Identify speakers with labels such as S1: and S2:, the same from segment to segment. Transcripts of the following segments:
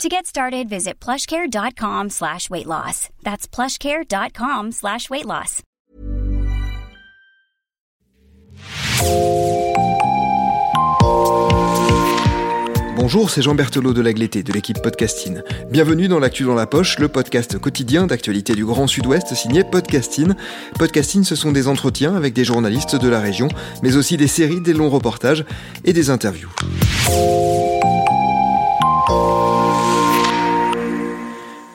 S1: To get started, visit plushcare.com slash weight loss. That's plushcare.com slash weight loss.
S2: Bonjour, c'est Jean Berthelot de l'Agleté de l'équipe Podcasting. Bienvenue dans l'actu dans la poche, le podcast quotidien d'actualité du Grand Sud-Ouest signé Podcasting. Podcasting, ce sont des entretiens avec des journalistes de la région, mais aussi des séries, des longs reportages et des interviews.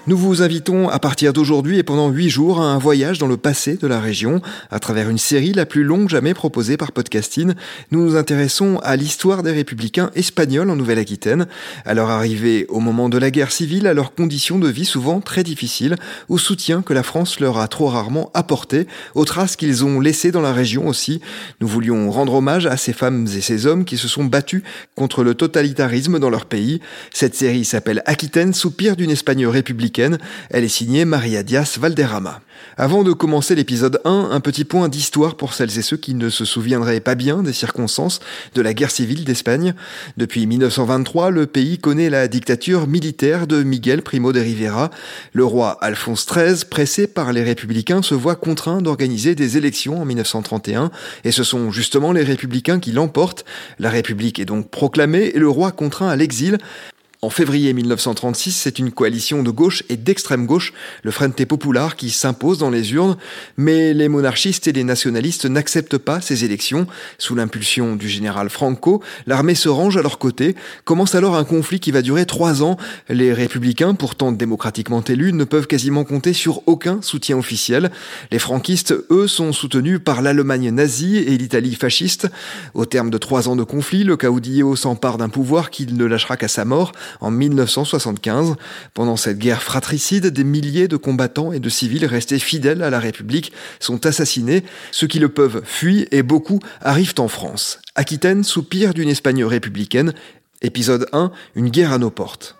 S2: Nous vous invitons à partir d'aujourd'hui et pendant huit jours à un voyage dans le passé de la région. À travers une série la plus longue jamais proposée par Podcasting, nous nous intéressons à l'histoire des républicains espagnols en Nouvelle-Aquitaine, à leur arrivée au moment de la guerre civile, à leurs conditions de vie souvent très difficiles, au soutien que la France leur a trop rarement apporté, aux traces qu'ils ont laissées dans la région aussi. Nous voulions rendre hommage à ces femmes et ces hommes qui se sont battus contre le totalitarisme dans leur pays. Cette série s'appelle Aquitaine, soupir d'une Espagne républicaine elle est signée Maria Diaz Valderrama. Avant de commencer l'épisode 1, un petit point d'histoire pour celles et ceux qui ne se souviendraient pas bien des circonstances de la guerre civile d'Espagne. Depuis 1923, le pays connaît la dictature militaire de Miguel Primo de Rivera. Le roi Alphonse XIII, pressé par les républicains, se voit contraint d'organiser des élections en 1931 et ce sont justement les républicains qui l'emportent. La République est donc proclamée et le roi contraint à l'exil. En février 1936, c'est une coalition de gauche et d'extrême gauche, le Frente Popular, qui s'impose dans les urnes, mais les monarchistes et les nationalistes n'acceptent pas ces élections. Sous l'impulsion du général Franco, l'armée se range à leur côté. Commence alors un conflit qui va durer trois ans. Les républicains, pourtant démocratiquement élus, ne peuvent quasiment compter sur aucun soutien officiel. Les franquistes, eux, sont soutenus par l'Allemagne nazie et l'Italie fasciste. Au terme de trois ans de conflit, le caudillo s'empare d'un pouvoir qu'il ne lâchera qu'à sa mort en 1975. Pendant cette guerre fratricide, des milliers de combattants et de civils restés fidèles à la République sont assassinés. Ceux qui le peuvent fuient et beaucoup arrivent en France. Aquitaine soupire d'une Espagne républicaine. Épisode 1, une guerre à nos portes.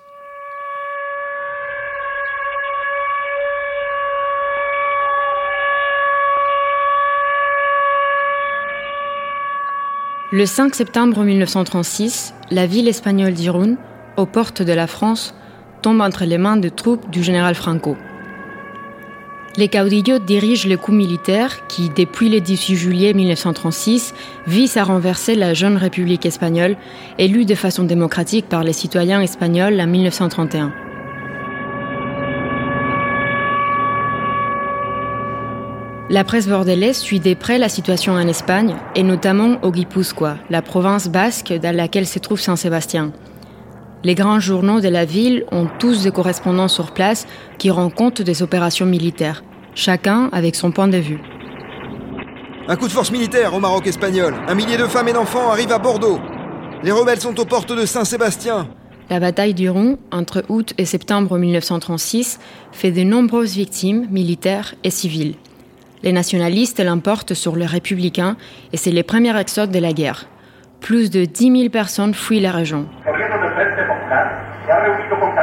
S3: Le 5 septembre 1936, la ville espagnole d'Irún aux portes de la France, tombe entre les mains des troupes du général Franco. Les caudillos dirigent le coup militaire qui, depuis le 18 juillet 1936, vise à renverser la jeune République espagnole, élue de façon démocratique par les citoyens espagnols en 1931. La presse bordelaise suit de près la situation en Espagne, et notamment au Guipúzcoa, la province basque dans laquelle se trouve Saint-Sébastien. Les grands journaux de la ville ont tous des correspondants sur place qui rendent compte des opérations militaires, chacun avec son point de vue.
S2: Un coup de force militaire au Maroc espagnol. Un millier de femmes et d'enfants arrivent à Bordeaux. Les rebelles sont aux portes de Saint-Sébastien.
S3: La bataille du Rhône, entre août et septembre 1936, fait de nombreuses victimes militaires et civiles. Les nationalistes l'emportent sur les républicains et c'est les premiers exodes de la guerre. Plus de 10 000 personnes fuient la région.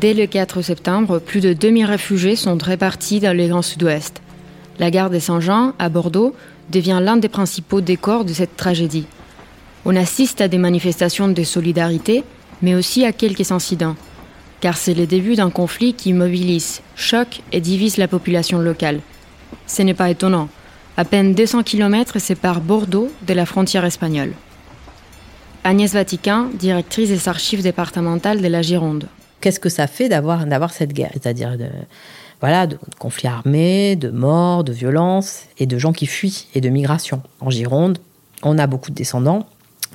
S3: Dès le 4 septembre, plus de 2000 réfugiés sont répartis dans les Sud-Ouest. La gare des Saint-Jean, à Bordeaux, devient l'un des principaux décors de cette tragédie. On assiste à des manifestations de solidarité, mais aussi à quelques incidents, car c'est le début d'un conflit qui mobilise, choque et divise la population locale. Ce n'est pas étonnant. À peine 200 km séparent Bordeaux de la frontière espagnole. Agnès Vatican, directrice des archives départementales de la Gironde
S4: qu'est-ce que ça fait d'avoir d'avoir cette guerre? C'est-à-dire voilà, de conflits armés, de morts, de violences et de gens qui fuient et de migration. En Gironde, on a beaucoup de descendants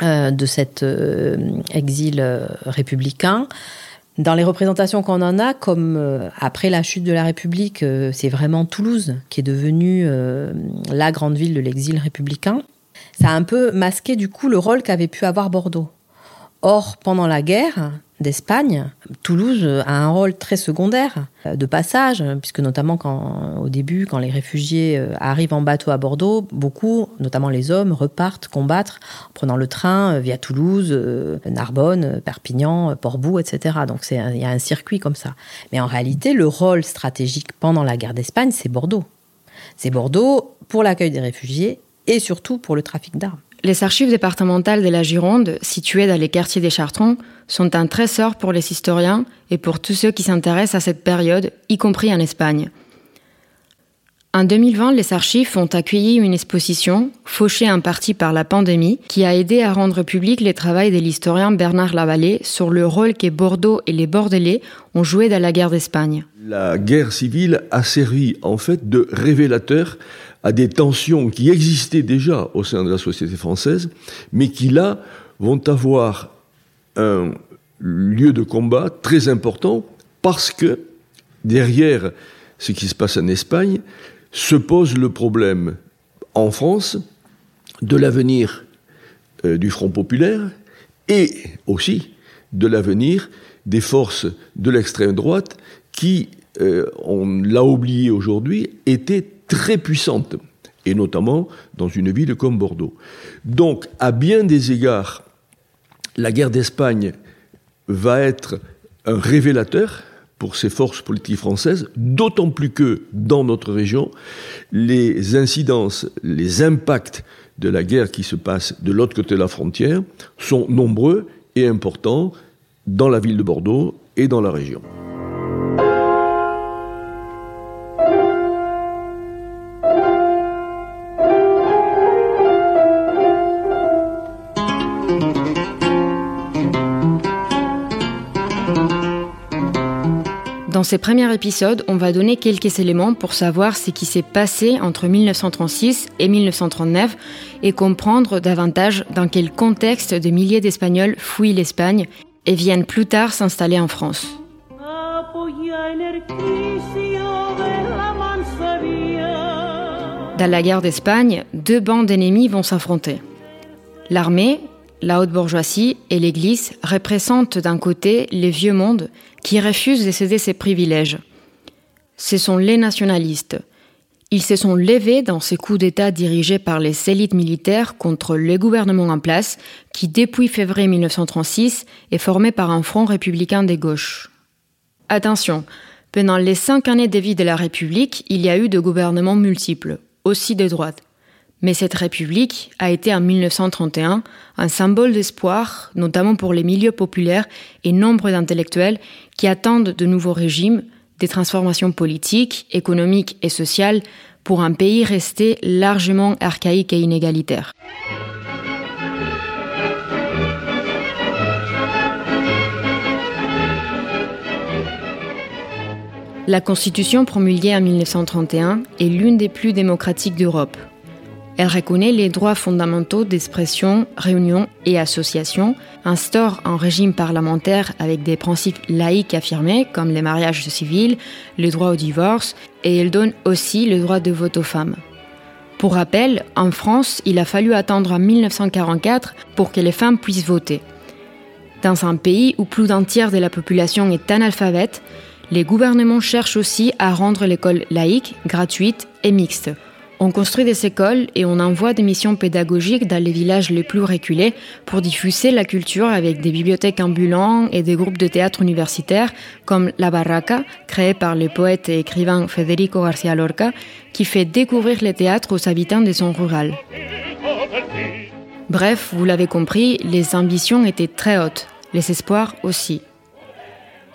S4: euh, de cet euh, exil euh, républicain. Dans les représentations qu'on en a, comme après la chute de la République, c'est vraiment Toulouse qui est devenue la grande ville de l'exil républicain. Ça a un peu masqué du coup le rôle qu'avait pu avoir Bordeaux. Or, pendant la guerre, d'Espagne, Toulouse a un rôle très secondaire euh, de passage, puisque notamment quand, au début, quand les réfugiés euh, arrivent en bateau à Bordeaux, beaucoup, notamment les hommes, repartent combattre en prenant le train euh, via Toulouse, Narbonne, Perpignan, Portbou, etc. Donc il y a un circuit comme ça. Mais en réalité, le rôle stratégique pendant la guerre d'Espagne, c'est Bordeaux. C'est Bordeaux pour l'accueil des réfugiés et surtout pour le trafic d'armes.
S3: Les archives départementales de la Gironde, situées dans les quartiers des Chartrons, sont un trésor pour les historiens et pour tous ceux qui s'intéressent à cette période, y compris en Espagne. En 2020, les archives ont accueilli une exposition, fauchée en partie par la pandémie, qui a aidé à rendre public les travaux de l'historien Bernard Lavallée sur le rôle que Bordeaux et les Bordelais ont joué dans la guerre d'Espagne.
S5: La guerre civile a servi en fait de révélateur à des tensions qui existaient déjà au sein de la société française, mais qui là vont avoir un lieu de combat très important parce que derrière ce qui se passe en Espagne se pose le problème en France de l'avenir euh, du Front populaire et aussi de l'avenir des forces de l'extrême droite qui, euh, on l'a oublié aujourd'hui, étaient très puissantes, et notamment dans une ville comme Bordeaux. Donc, à bien des égards, la guerre d'Espagne va être un révélateur pour ces forces politiques françaises, d'autant plus que dans notre région, les incidences, les impacts de la guerre qui se passe de l'autre côté de la frontière sont nombreux et importants dans la ville de Bordeaux et dans la région.
S3: Ces premiers épisodes, on va donner quelques éléments pour savoir ce qui s'est passé entre 1936 et 1939 et comprendre davantage dans quel contexte des milliers d'Espagnols fuient l'Espagne et viennent plus tard s'installer en France. Dans la guerre d'Espagne, deux bandes ennemies vont s'affronter. L'armée, la haute bourgeoisie et l'Église représentent d'un côté les vieux mondes qui refusent de céder ses privilèges. Ce sont les nationalistes. Ils se sont levés dans ces coups d'État dirigés par les élites militaires contre le gouvernement en place, qui depuis février 1936 est formé par un front républicain des gauches. Attention, pendant les cinq années de vie de la République, il y a eu de gouvernements multiples, aussi de droite. Mais cette République a été en 1931 un symbole d'espoir, notamment pour les milieux populaires et nombre d'intellectuels qui attendent de nouveaux régimes, des transformations politiques, économiques et sociales pour un pays resté largement archaïque et inégalitaire. La Constitution promulguée en 1931 est l'une des plus démocratiques d'Europe. Elle reconnaît les droits fondamentaux d'expression, réunion et association, instaure un régime parlementaire avec des principes laïques affirmés comme les mariages civils, le droit au divorce, et elle donne aussi le droit de vote aux femmes. Pour rappel, en France, il a fallu attendre en 1944 pour que les femmes puissent voter. Dans un pays où plus d'un tiers de la population est analphabète, les gouvernements cherchent aussi à rendre l'école laïque, gratuite et mixte on construit des écoles et on envoie des missions pédagogiques dans les villages les plus reculés pour diffuser la culture avec des bibliothèques ambulantes et des groupes de théâtre universitaires comme La Barraca, créé par le poète et écrivain Federico García Lorca, qui fait découvrir le théâtre aux habitants des zones rurales. Bref, vous l'avez compris, les ambitions étaient très hautes, les espoirs aussi.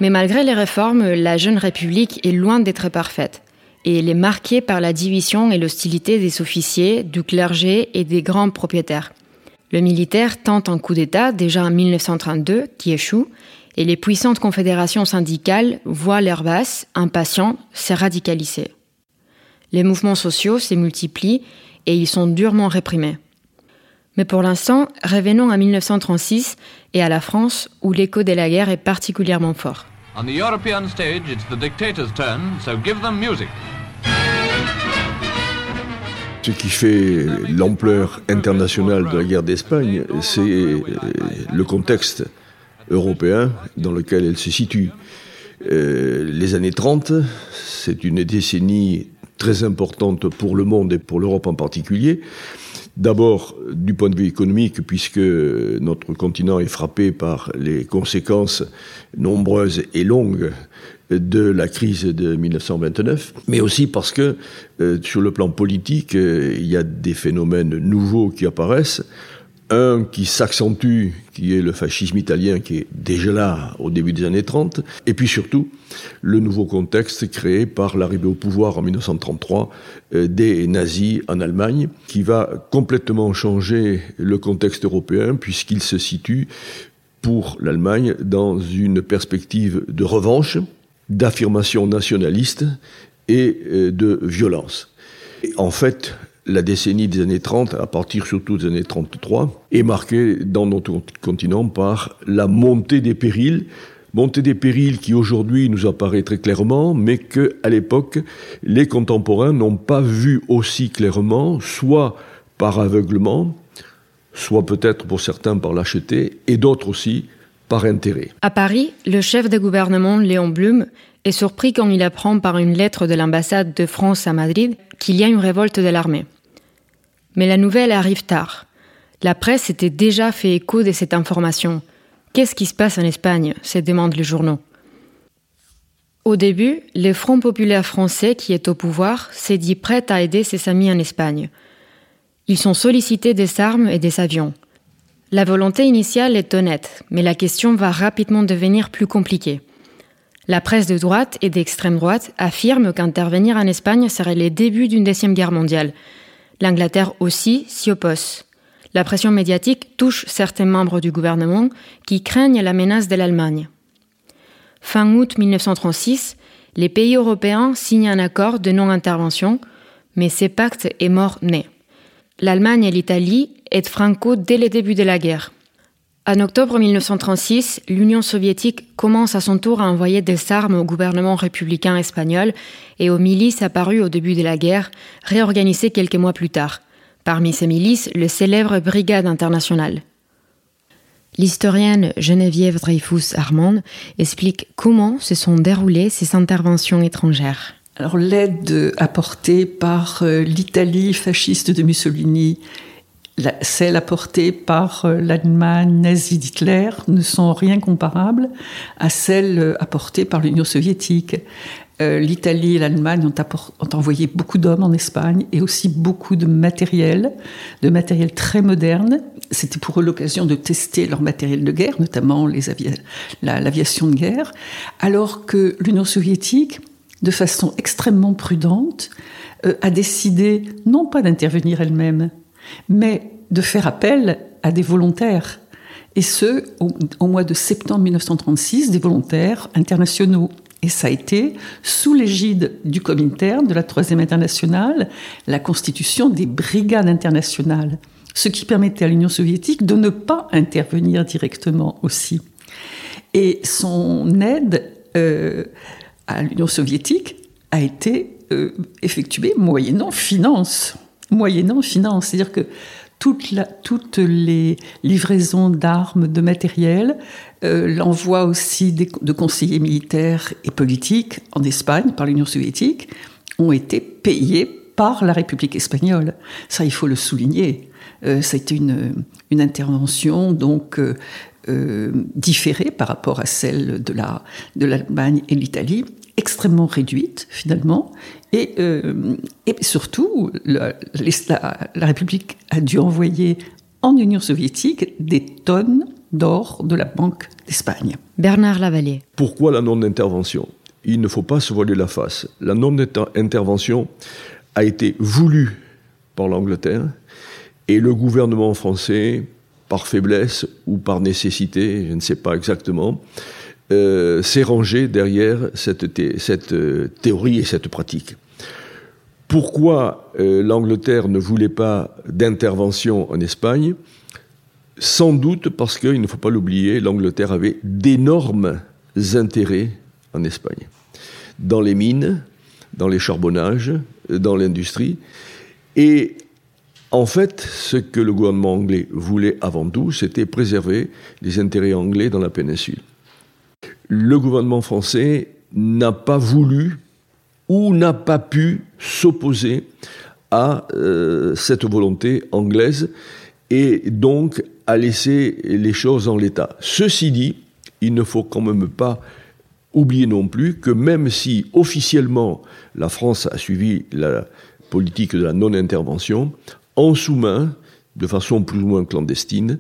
S3: Mais malgré les réformes, la jeune République est loin d'être parfaite et elle est marquée par la division et l'hostilité des officiers, du clergé et des grands propriétaires. Le militaire tente un coup d'État déjà en 1932 qui échoue et les puissantes confédérations syndicales voient l'Airbus, impatient, se radicaliser. Les mouvements sociaux se multiplient et ils sont durement réprimés. Mais pour l'instant, revenons à 1936 et à la France où l'écho de la guerre est particulièrement fort. On the European stage, it's the dictator's turn, so give them music.
S5: Ce qui fait l'ampleur internationale de la guerre d'Espagne, c'est le contexte européen dans lequel elle se situe. Euh, les années 30, c'est une décennie très importante pour le monde et pour l'Europe en particulier. D'abord, du point de vue économique, puisque notre continent est frappé par les conséquences nombreuses et longues de la crise de 1929, mais aussi parce que euh, sur le plan politique, euh, il y a des phénomènes nouveaux qui apparaissent un qui s'accentue, qui est le fascisme italien, qui est déjà là au début des années 30, et puis surtout le nouveau contexte créé par l'arrivée au pouvoir en 1933 euh, des nazis en Allemagne, qui va complètement changer le contexte européen, puisqu'il se situe pour l'Allemagne dans une perspective de revanche, d'affirmation nationaliste et euh, de violence. En fait, la décennie des années 30, à partir surtout des années 33, est marquée dans notre continent par la montée des périls, montée des périls qui aujourd'hui nous apparaît très clairement, mais que à l'époque les contemporains n'ont pas vu aussi clairement, soit par aveuglement, soit peut-être pour certains par lâcheté, et d'autres aussi par intérêt.
S3: À Paris, le chef de gouvernement Léon Blum est surpris quand il apprend par une lettre de l'ambassade de France à Madrid qu'il y a une révolte de l'armée. Mais la nouvelle arrive tard. La presse s'était déjà fait écho de cette information. Qu'est-ce qui se passe en Espagne? se demandent les journaux. Au début, le Front populaire français qui est au pouvoir s'est dit prêt à aider ses amis en Espagne. Ils sont sollicités des armes et des avions. La volonté initiale est honnête, mais la question va rapidement devenir plus compliquée. La presse de droite et d'extrême droite affirme qu'intervenir en Espagne serait le début d'une deuxième guerre mondiale, L'Angleterre aussi s'y oppose. La pression médiatique touche certains membres du gouvernement qui craignent la menace de l'Allemagne. Fin août 1936, les pays européens signent un accord de non-intervention, mais ce pacte est mort-né. L'Allemagne et l'Italie aident Franco dès le début de la guerre. En octobre 1936, l'Union soviétique commence à son tour à envoyer des armes au gouvernement républicain espagnol et aux milices apparues au début de la guerre, réorganisées quelques mois plus tard. Parmi ces milices, le célèbre Brigade internationale. L'historienne Geneviève Dreyfus-Armand explique comment se sont déroulées ces interventions étrangères.
S6: Alors l'aide apportée par euh, l'Italie fasciste de Mussolini celles apportées par euh, l'Allemagne nazie d'Hitler ne sont rien comparables à celles euh, apportées par l'Union soviétique. Euh, L'Italie et l'Allemagne ont, envoyé beaucoup d'hommes en Espagne et aussi beaucoup de matériel, de matériel très moderne. C'était pour eux l'occasion de tester leur matériel de guerre, notamment l'aviation de guerre, alors que l'Union soviétique, de façon extrêmement prudente, a décidé non pas d'intervenir elle-même, mais de faire appel à des volontaires. Et ce, au, mois de septembre 1936, des volontaires internationaux. Et ça a été, sous l'égide du Comintern, de la Troisième Internationale, la constitution des brigades internationales, ce qui permettait à l'Union soviétique de ne pas intervenir directement aussi. Et son aide euh, à l'Union soviétique a été euh, effectuée moyennant finance moyennant finance. C'est-à-dire que toutes les livraisons d'armes, de matériel, euh, l'envoi aussi de conseillers militaires et politiques en Espagne par l'Union soviétique ont été payés par la République espagnole. Ça, il faut le souligner. Euh, ça a été une, intervention donc euh, différée par rapport à celle de de l'Allemagne et l'Italie, extrêmement réduite finalement, et, euh, et surtout, la, la, République a dû envoyer en Union soviétique des tonnes d'or de la Banque d'Espagne.
S3: Bernard Lavallée.
S5: Pourquoi la non-intervention? Il ne faut pas se voiler la face. La non-intervention a été voulue par l'Angleterre et le gouvernement français, par faiblesse ou par nécessité, je ne sais pas exactement, euh, s'est rangé derrière cette, euh, théorie et cette pratique. Pourquoi euh, l'Angleterre ne voulait pas d'intervention en Espagne? Sans doute parce qu'il ne faut pas l'oublier, l'Angleterre avait d'énormes intérêts en Espagne. Dans les mines, dans les charbonnages, dans l'industrie. Et en fait, ce que le gouvernement anglais voulait avant tout, c'était préserver les intérêts anglais dans la péninsule. Le gouvernement français n'a pas voulu ou n'a pas pu s'opposer à euh, cette volonté anglaise et donc a laissé les choses en l'état. Ceci dit, il ne faut quand même pas oublier non plus que même si officiellement la France a suivi la politique de la non-intervention, en sous-main, de façon plus ou moins clandestine,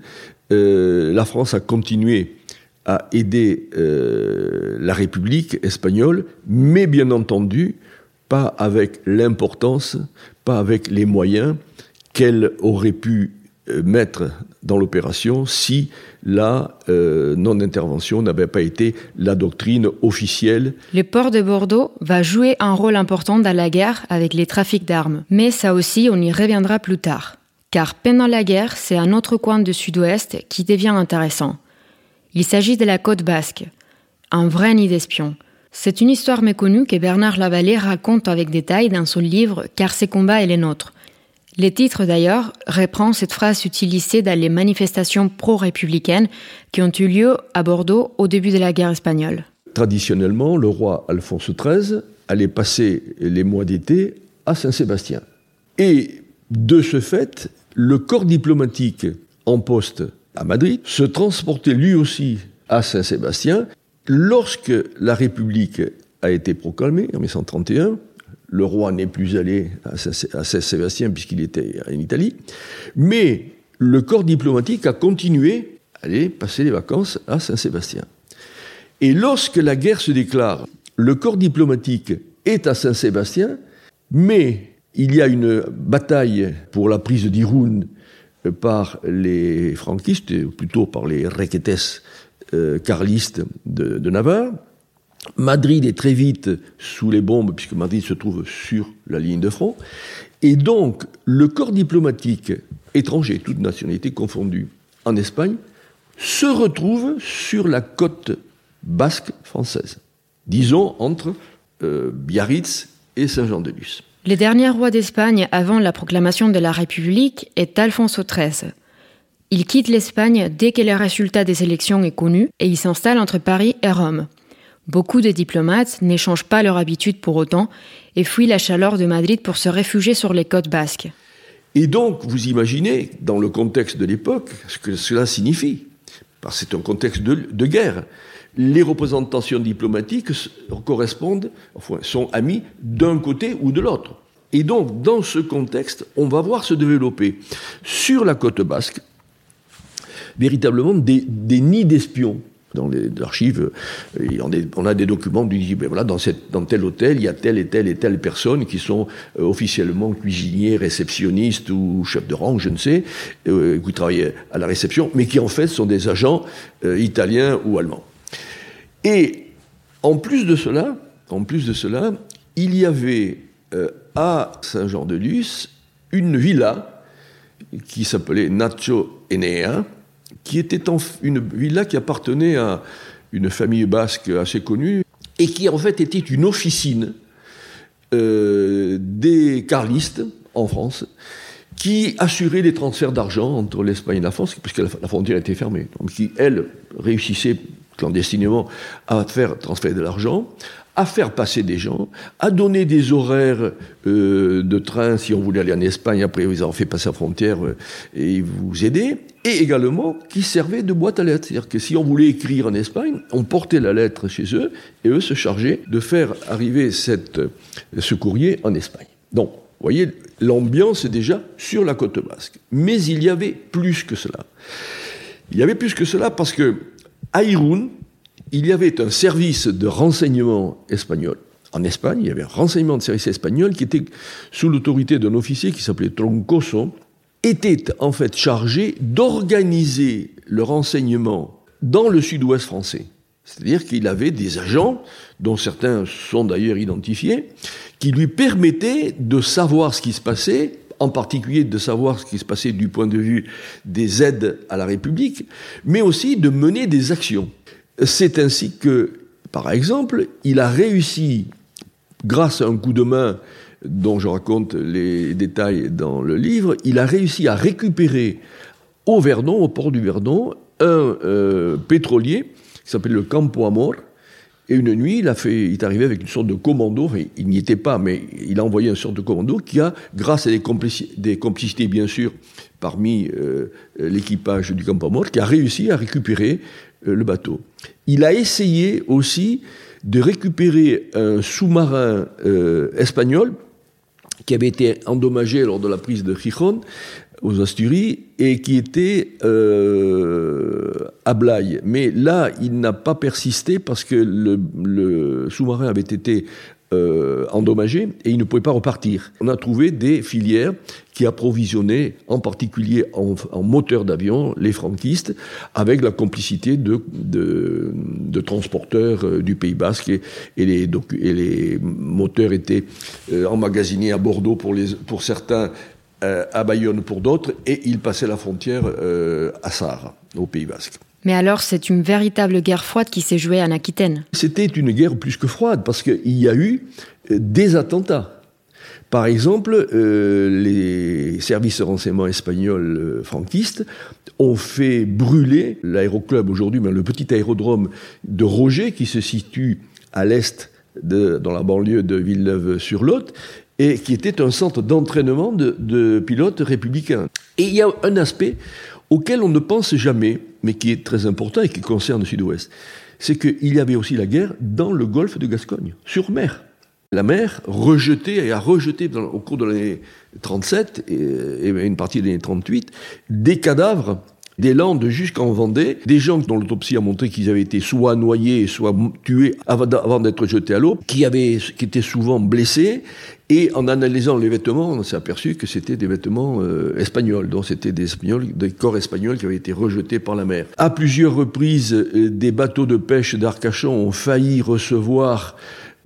S5: euh, la France a continué à aider euh, la République espagnole, mais bien entendu, pas avec l'importance, pas avec les moyens qu'elle aurait pu euh, mettre dans l'opération si la non-intervention n'avait pas été la doctrine officielle.
S3: Le port de Bordeaux va jouer un rôle important dans la guerre avec les trafics d'armes, mais ça aussi on y reviendra plus tard. Car pendant la guerre, c'est un autre coin du sud-ouest qui devient intéressant. Il s'agit de la côte basque, un vrai nid d'espions. C'est une histoire méconnue que Bernard Lavallée raconte avec détail dans son livre Car ces combats et les nôtres. Le titre d'ailleurs reprend cette phrase utilisée dans les manifestations pro-républicaines qui ont eu lieu à Bordeaux au début de la guerre espagnole.
S5: Traditionnellement, le roi Alphonse XIII allait passer les mois d'été à Saint-Sébastien. Et de ce fait, le corps diplomatique en poste à Madrid se transportait lui aussi à Saint-Sébastien. Lorsque la République a été proclamée en 1931, le roi n'est plus allé à Saint-Sébastien puisqu'il était en Italie, mais le corps diplomatique a continué à aller passer les vacances à Saint-Sébastien. Et lorsque la guerre se déclare, le corps diplomatique est à Saint-Sébastien, mais il y a une bataille pour la prise d'Irun par les franquistes, ou plutôt par les requetes euh, carlistes de, Navarre. Madrid est très vite sous les bombes, puisque Madrid se trouve sur la ligne de front. Et donc, le corps diplomatique étranger, toute nationalité confondue, en Espagne, se retrouve sur la côte basque française. Disons entre euh, Biarritz et Saint-Jean-de-Luz.
S3: Le dernier roi d'Espagne avant la proclamation de la République est Alfonso XIII. Il quitte l'Espagne dès que le résultat des élections est connu et il s'installe entre Paris et Rome. Beaucoup de diplomates n'échangent pas leur habitude pour autant et fuient la chaleur de Madrid pour se réfugier sur les côtes basques.
S5: Et donc, vous imaginez, dans le contexte de l'époque, ce que cela signifie. C'est un contexte de guerre les représentations diplomatiques correspondent, enfin, sont amis d'un côté ou de l'autre. Et donc, dans ce contexte, on va voir se développer sur la côte basque véritablement des, nids d'espions. Dans les archives, euh, on a des documents qui disent, dans, tel hôtel, il y a telle et telle et telle personne qui sont euh, officiellement cuisiniers, réceptionnistes ou chefs de rang, je ne sais, euh, qui travaillent à la réception, mais qui en fait sont des agents italiens ou allemands. Et en plus de cela, en plus de cela, il y avait euh, à Saint-Jean-de-Luz une villa qui s'appelait Nacho Enea, qui était une villa qui appartenait à une famille basque assez connue et qui en fait était une officine euh, des carlistes en France qui assurait les transferts d'argent entre l'Espagne et la France, puisque la, frontière était fermée, donc qui, elle, réussissait clandestinement à faire transférer de l'argent, à faire passer des gens, à donner des horaires euh, de train si on voulait aller en Espagne, après ils ont fait passer la frontière euh, et vous aider, et également qui servait de boîte à lettres. C'est-à-dire que si on voulait écrire en Espagne, on portait la lettre chez eux et eux se chargeaient de faire arriver cette, ce courrier en Espagne. Donc, vous voyez, l'ambiance est déjà sur la côte basque. Mais il y avait plus que cela. Il y avait plus que cela parce que à Irun, il y avait un service de renseignement espagnol. En Espagne, il y avait un renseignement de service espagnol qui était sous l'autorité d'un officier qui s'appelait Troncoso, était en fait chargé d'organiser le renseignement dans le sud-ouest français. C'est-à-dire qu'il avait des agents, dont certains sont d'ailleurs identifiés, qui lui permettaient de savoir ce qui se passait, en particulier de savoir ce qui se passait du point de vue des aides à la République, mais aussi de mener des actions. C'est ainsi que, par exemple, il a réussi, grâce à un coup de main dont je raconte les détails dans le livre, il a réussi à récupérer au Verdon, au port du Verdon, un euh, pétrolier qui s'appelle le Campo Amor. Et une nuit, il, a fait, il est arrivé avec une sorte de commando, il n'y était pas, mais il a envoyé une sorte de commando qui a, grâce à des, complicités bien sûr parmi euh, l'équipage du Amor, qui a réussi à récupérer euh, le bateau. Il a essayé aussi de récupérer un sous-marin espagnol qui avait été endommagé lors de la prise de Gijón aux Asturies et qui était euh, à Blaye. Mais là, il n'a pas persisté parce que le, sous-marin avait été euh, endommagé et il ne pouvait pas repartir. On a trouvé des filières qui approvisionnaient en particulier en, en moteur d'avion les franquistes avec la complicité de, transporteurs euh, du Pays Basque et, les, moteurs étaient emmagasinés à Bordeaux pour certains euh, à Bayonne pour d'autres, et il passait la frontière euh, à Sarre, au Pays Basque.
S3: Mais alors, c'est une véritable guerre froide qui s'est jouée en Aquitaine
S5: C'était une guerre plus que froide, parce qu'il y a eu euh, des attentats. Par exemple, les services de renseignement espagnols franquistes ont fait brûler l'aéroclub aujourd'hui, mais le petit aérodrome de Roger, qui se situe à l'est dans la banlieue de Villeneuve-sur-Lot, et qui était un centre d'entraînement de, pilotes républicains. Et il y a un aspect auquel on ne pense jamais, mais qui est très important et qui concerne le sud-ouest, c'est qu'il y avait aussi la guerre dans le golfe de Gascogne, sur mer. La mer rejetait et a rejeté au cours de l'année 37 et, et, une partie de l'année 38 des cadavres des Landes jusqu'en Vendée, des gens dont l'autopsie a montré qu'ils avaient été soit noyés, soit tués avant d'être jetés à l'eau, qui, étaient souvent blessés, et en analysant les vêtements, on s'est aperçu que c'était des vêtements euh, espagnols, donc c'était des, espagnols, des corps espagnols qui avaient été rejetés par la mer. À plusieurs reprises, euh, des bateaux de pêche d'Arcachon ont failli recevoir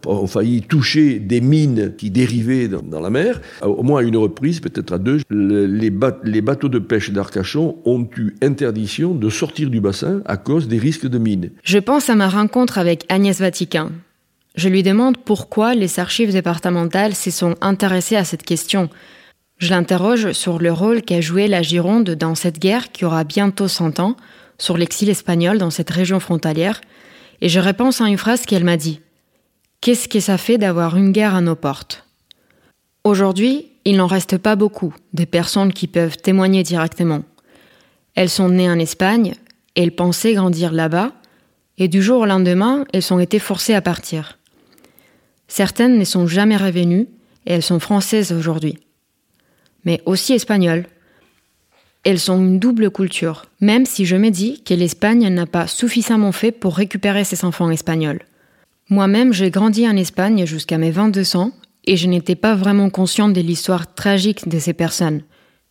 S5: ont failli toucher des mines qui dérivaient dans, la mer. Au moins à une reprise, peut-être à deux, les, bateaux de pêche d'Arcachon ont eu interdiction de sortir du bassin à cause des risques de mines.
S3: Je pense à ma rencontre avec Agnès Vatican. Je lui demande pourquoi les archives départementales se sont intéressées à cette question. Je l'interroge sur le rôle qu'a joué la Gironde dans cette guerre qui aura bientôt 100 ans, sur l'exil espagnol dans cette région frontalière, et je réponds à une phrase qu'elle m'a dit. Qu'est-ce que ça fait d'avoir une guerre à nos portes? Aujourd'hui, il n'en reste pas beaucoup des personnes qui peuvent témoigner directement. Elles sont nées en Espagne, elles pensaient grandir là-bas, et du jour au lendemain, elles ont été forcées à partir. Certaines ne sont jamais revenues, et elles sont françaises aujourd'hui. Mais aussi espagnoles. Elles ont une double culture, même si je me dis que l'Espagne n'a pas suffisamment fait pour récupérer ses enfants espagnols. Moi-même, j'ai grandi en Espagne jusqu'à mes 22 ans et je n'étais pas vraiment consciente de l'histoire tragique de ces personnes.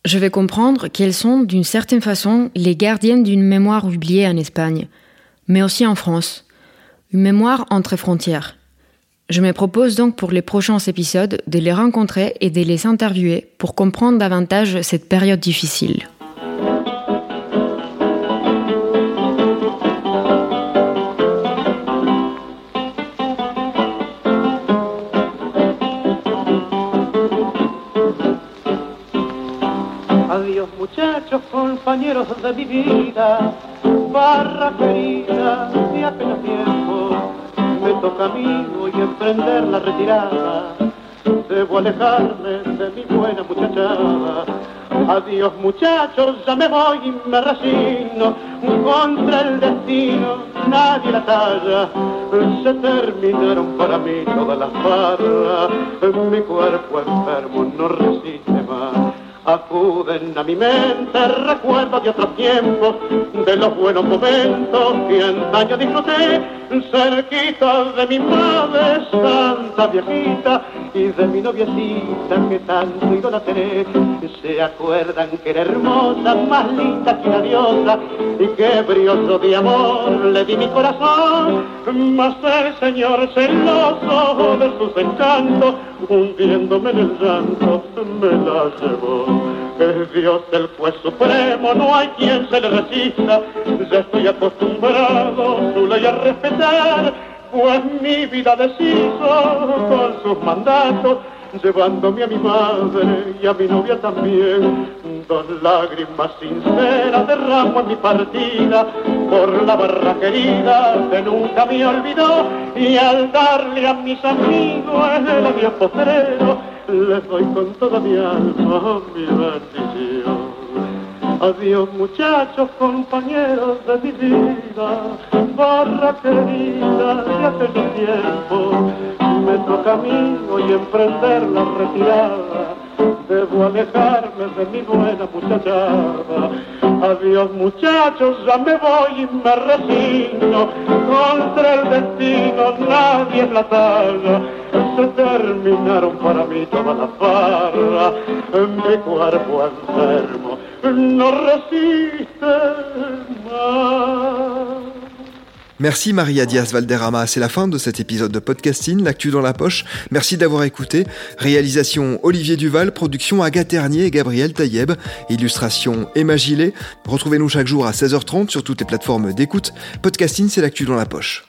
S3: Je vais comprendre qu'elles sont, d'une certaine façon, les gardiennes d'une mémoire oubliée en Espagne, mais aussi en France. Une mémoire entre frontières. Je me propose donc pour les prochains épisodes de les rencontrer et de les interviewer pour comprendre davantage cette période difficile.
S7: Compañeros de mi vida, barra querida, de apenas tiempo, me toca a mí hoy emprender la retirada, debo alejarme de mi buena muchachada. Adiós muchachos, ya me voy y me resigno contra el destino, nadie la talla. Se terminaron para mí todas las barras, mi cuerpo enfermo no resiste más acuden a mi mente recuerdos de otros tiempos, de los buenos momentos que antaño disfruté, cerquita de mi madre santa viejita y de mi noviecita que tanto idolatré. Se acuerdan que era hermosa, más linda que una diosa y que brioso de amor le di mi corazón, mas el Señor celoso de sus encantos, hundiéndome en el llanto, me la llevó. Es Dios el juez supremo, no hay quien se le resista. Ya estoy acostumbrado su ley a respetar, pues mi vida deshizo con sus mandatos, llevándome a mi madre y a mi novia también. Dos lágrimas sinceras derramo en mi partida por la barra querida que nunca me olvidó y al darle a mis amigos el adiós postrero les doy con toda mi alma mi bendición. Adiós muchachos, compañeros de mi vida, barra querida de aquellos tiempos. Me toca a mí hoy emprender la retirada, debo alejarme de mi buena muchachada. Adiós muchachos, ya me voy y me resigno, contra el destino nadie es la talla. Se terminaron para mí todas las barras, mi cuerpo enfermo
S2: Merci Maria Diaz Valderrama, c'est la fin de cet épisode de podcasting, l'actu dans la poche. Merci d'avoir écouté. Réalisation Olivier Duval, production Agathe Ternier et Gabriel Taïeb, illustration Emma Gillet. Retrouvez-nous chaque jour à 16h30 sur toutes les plateformes d'écoute. Podcasting, c'est l'actu dans la poche.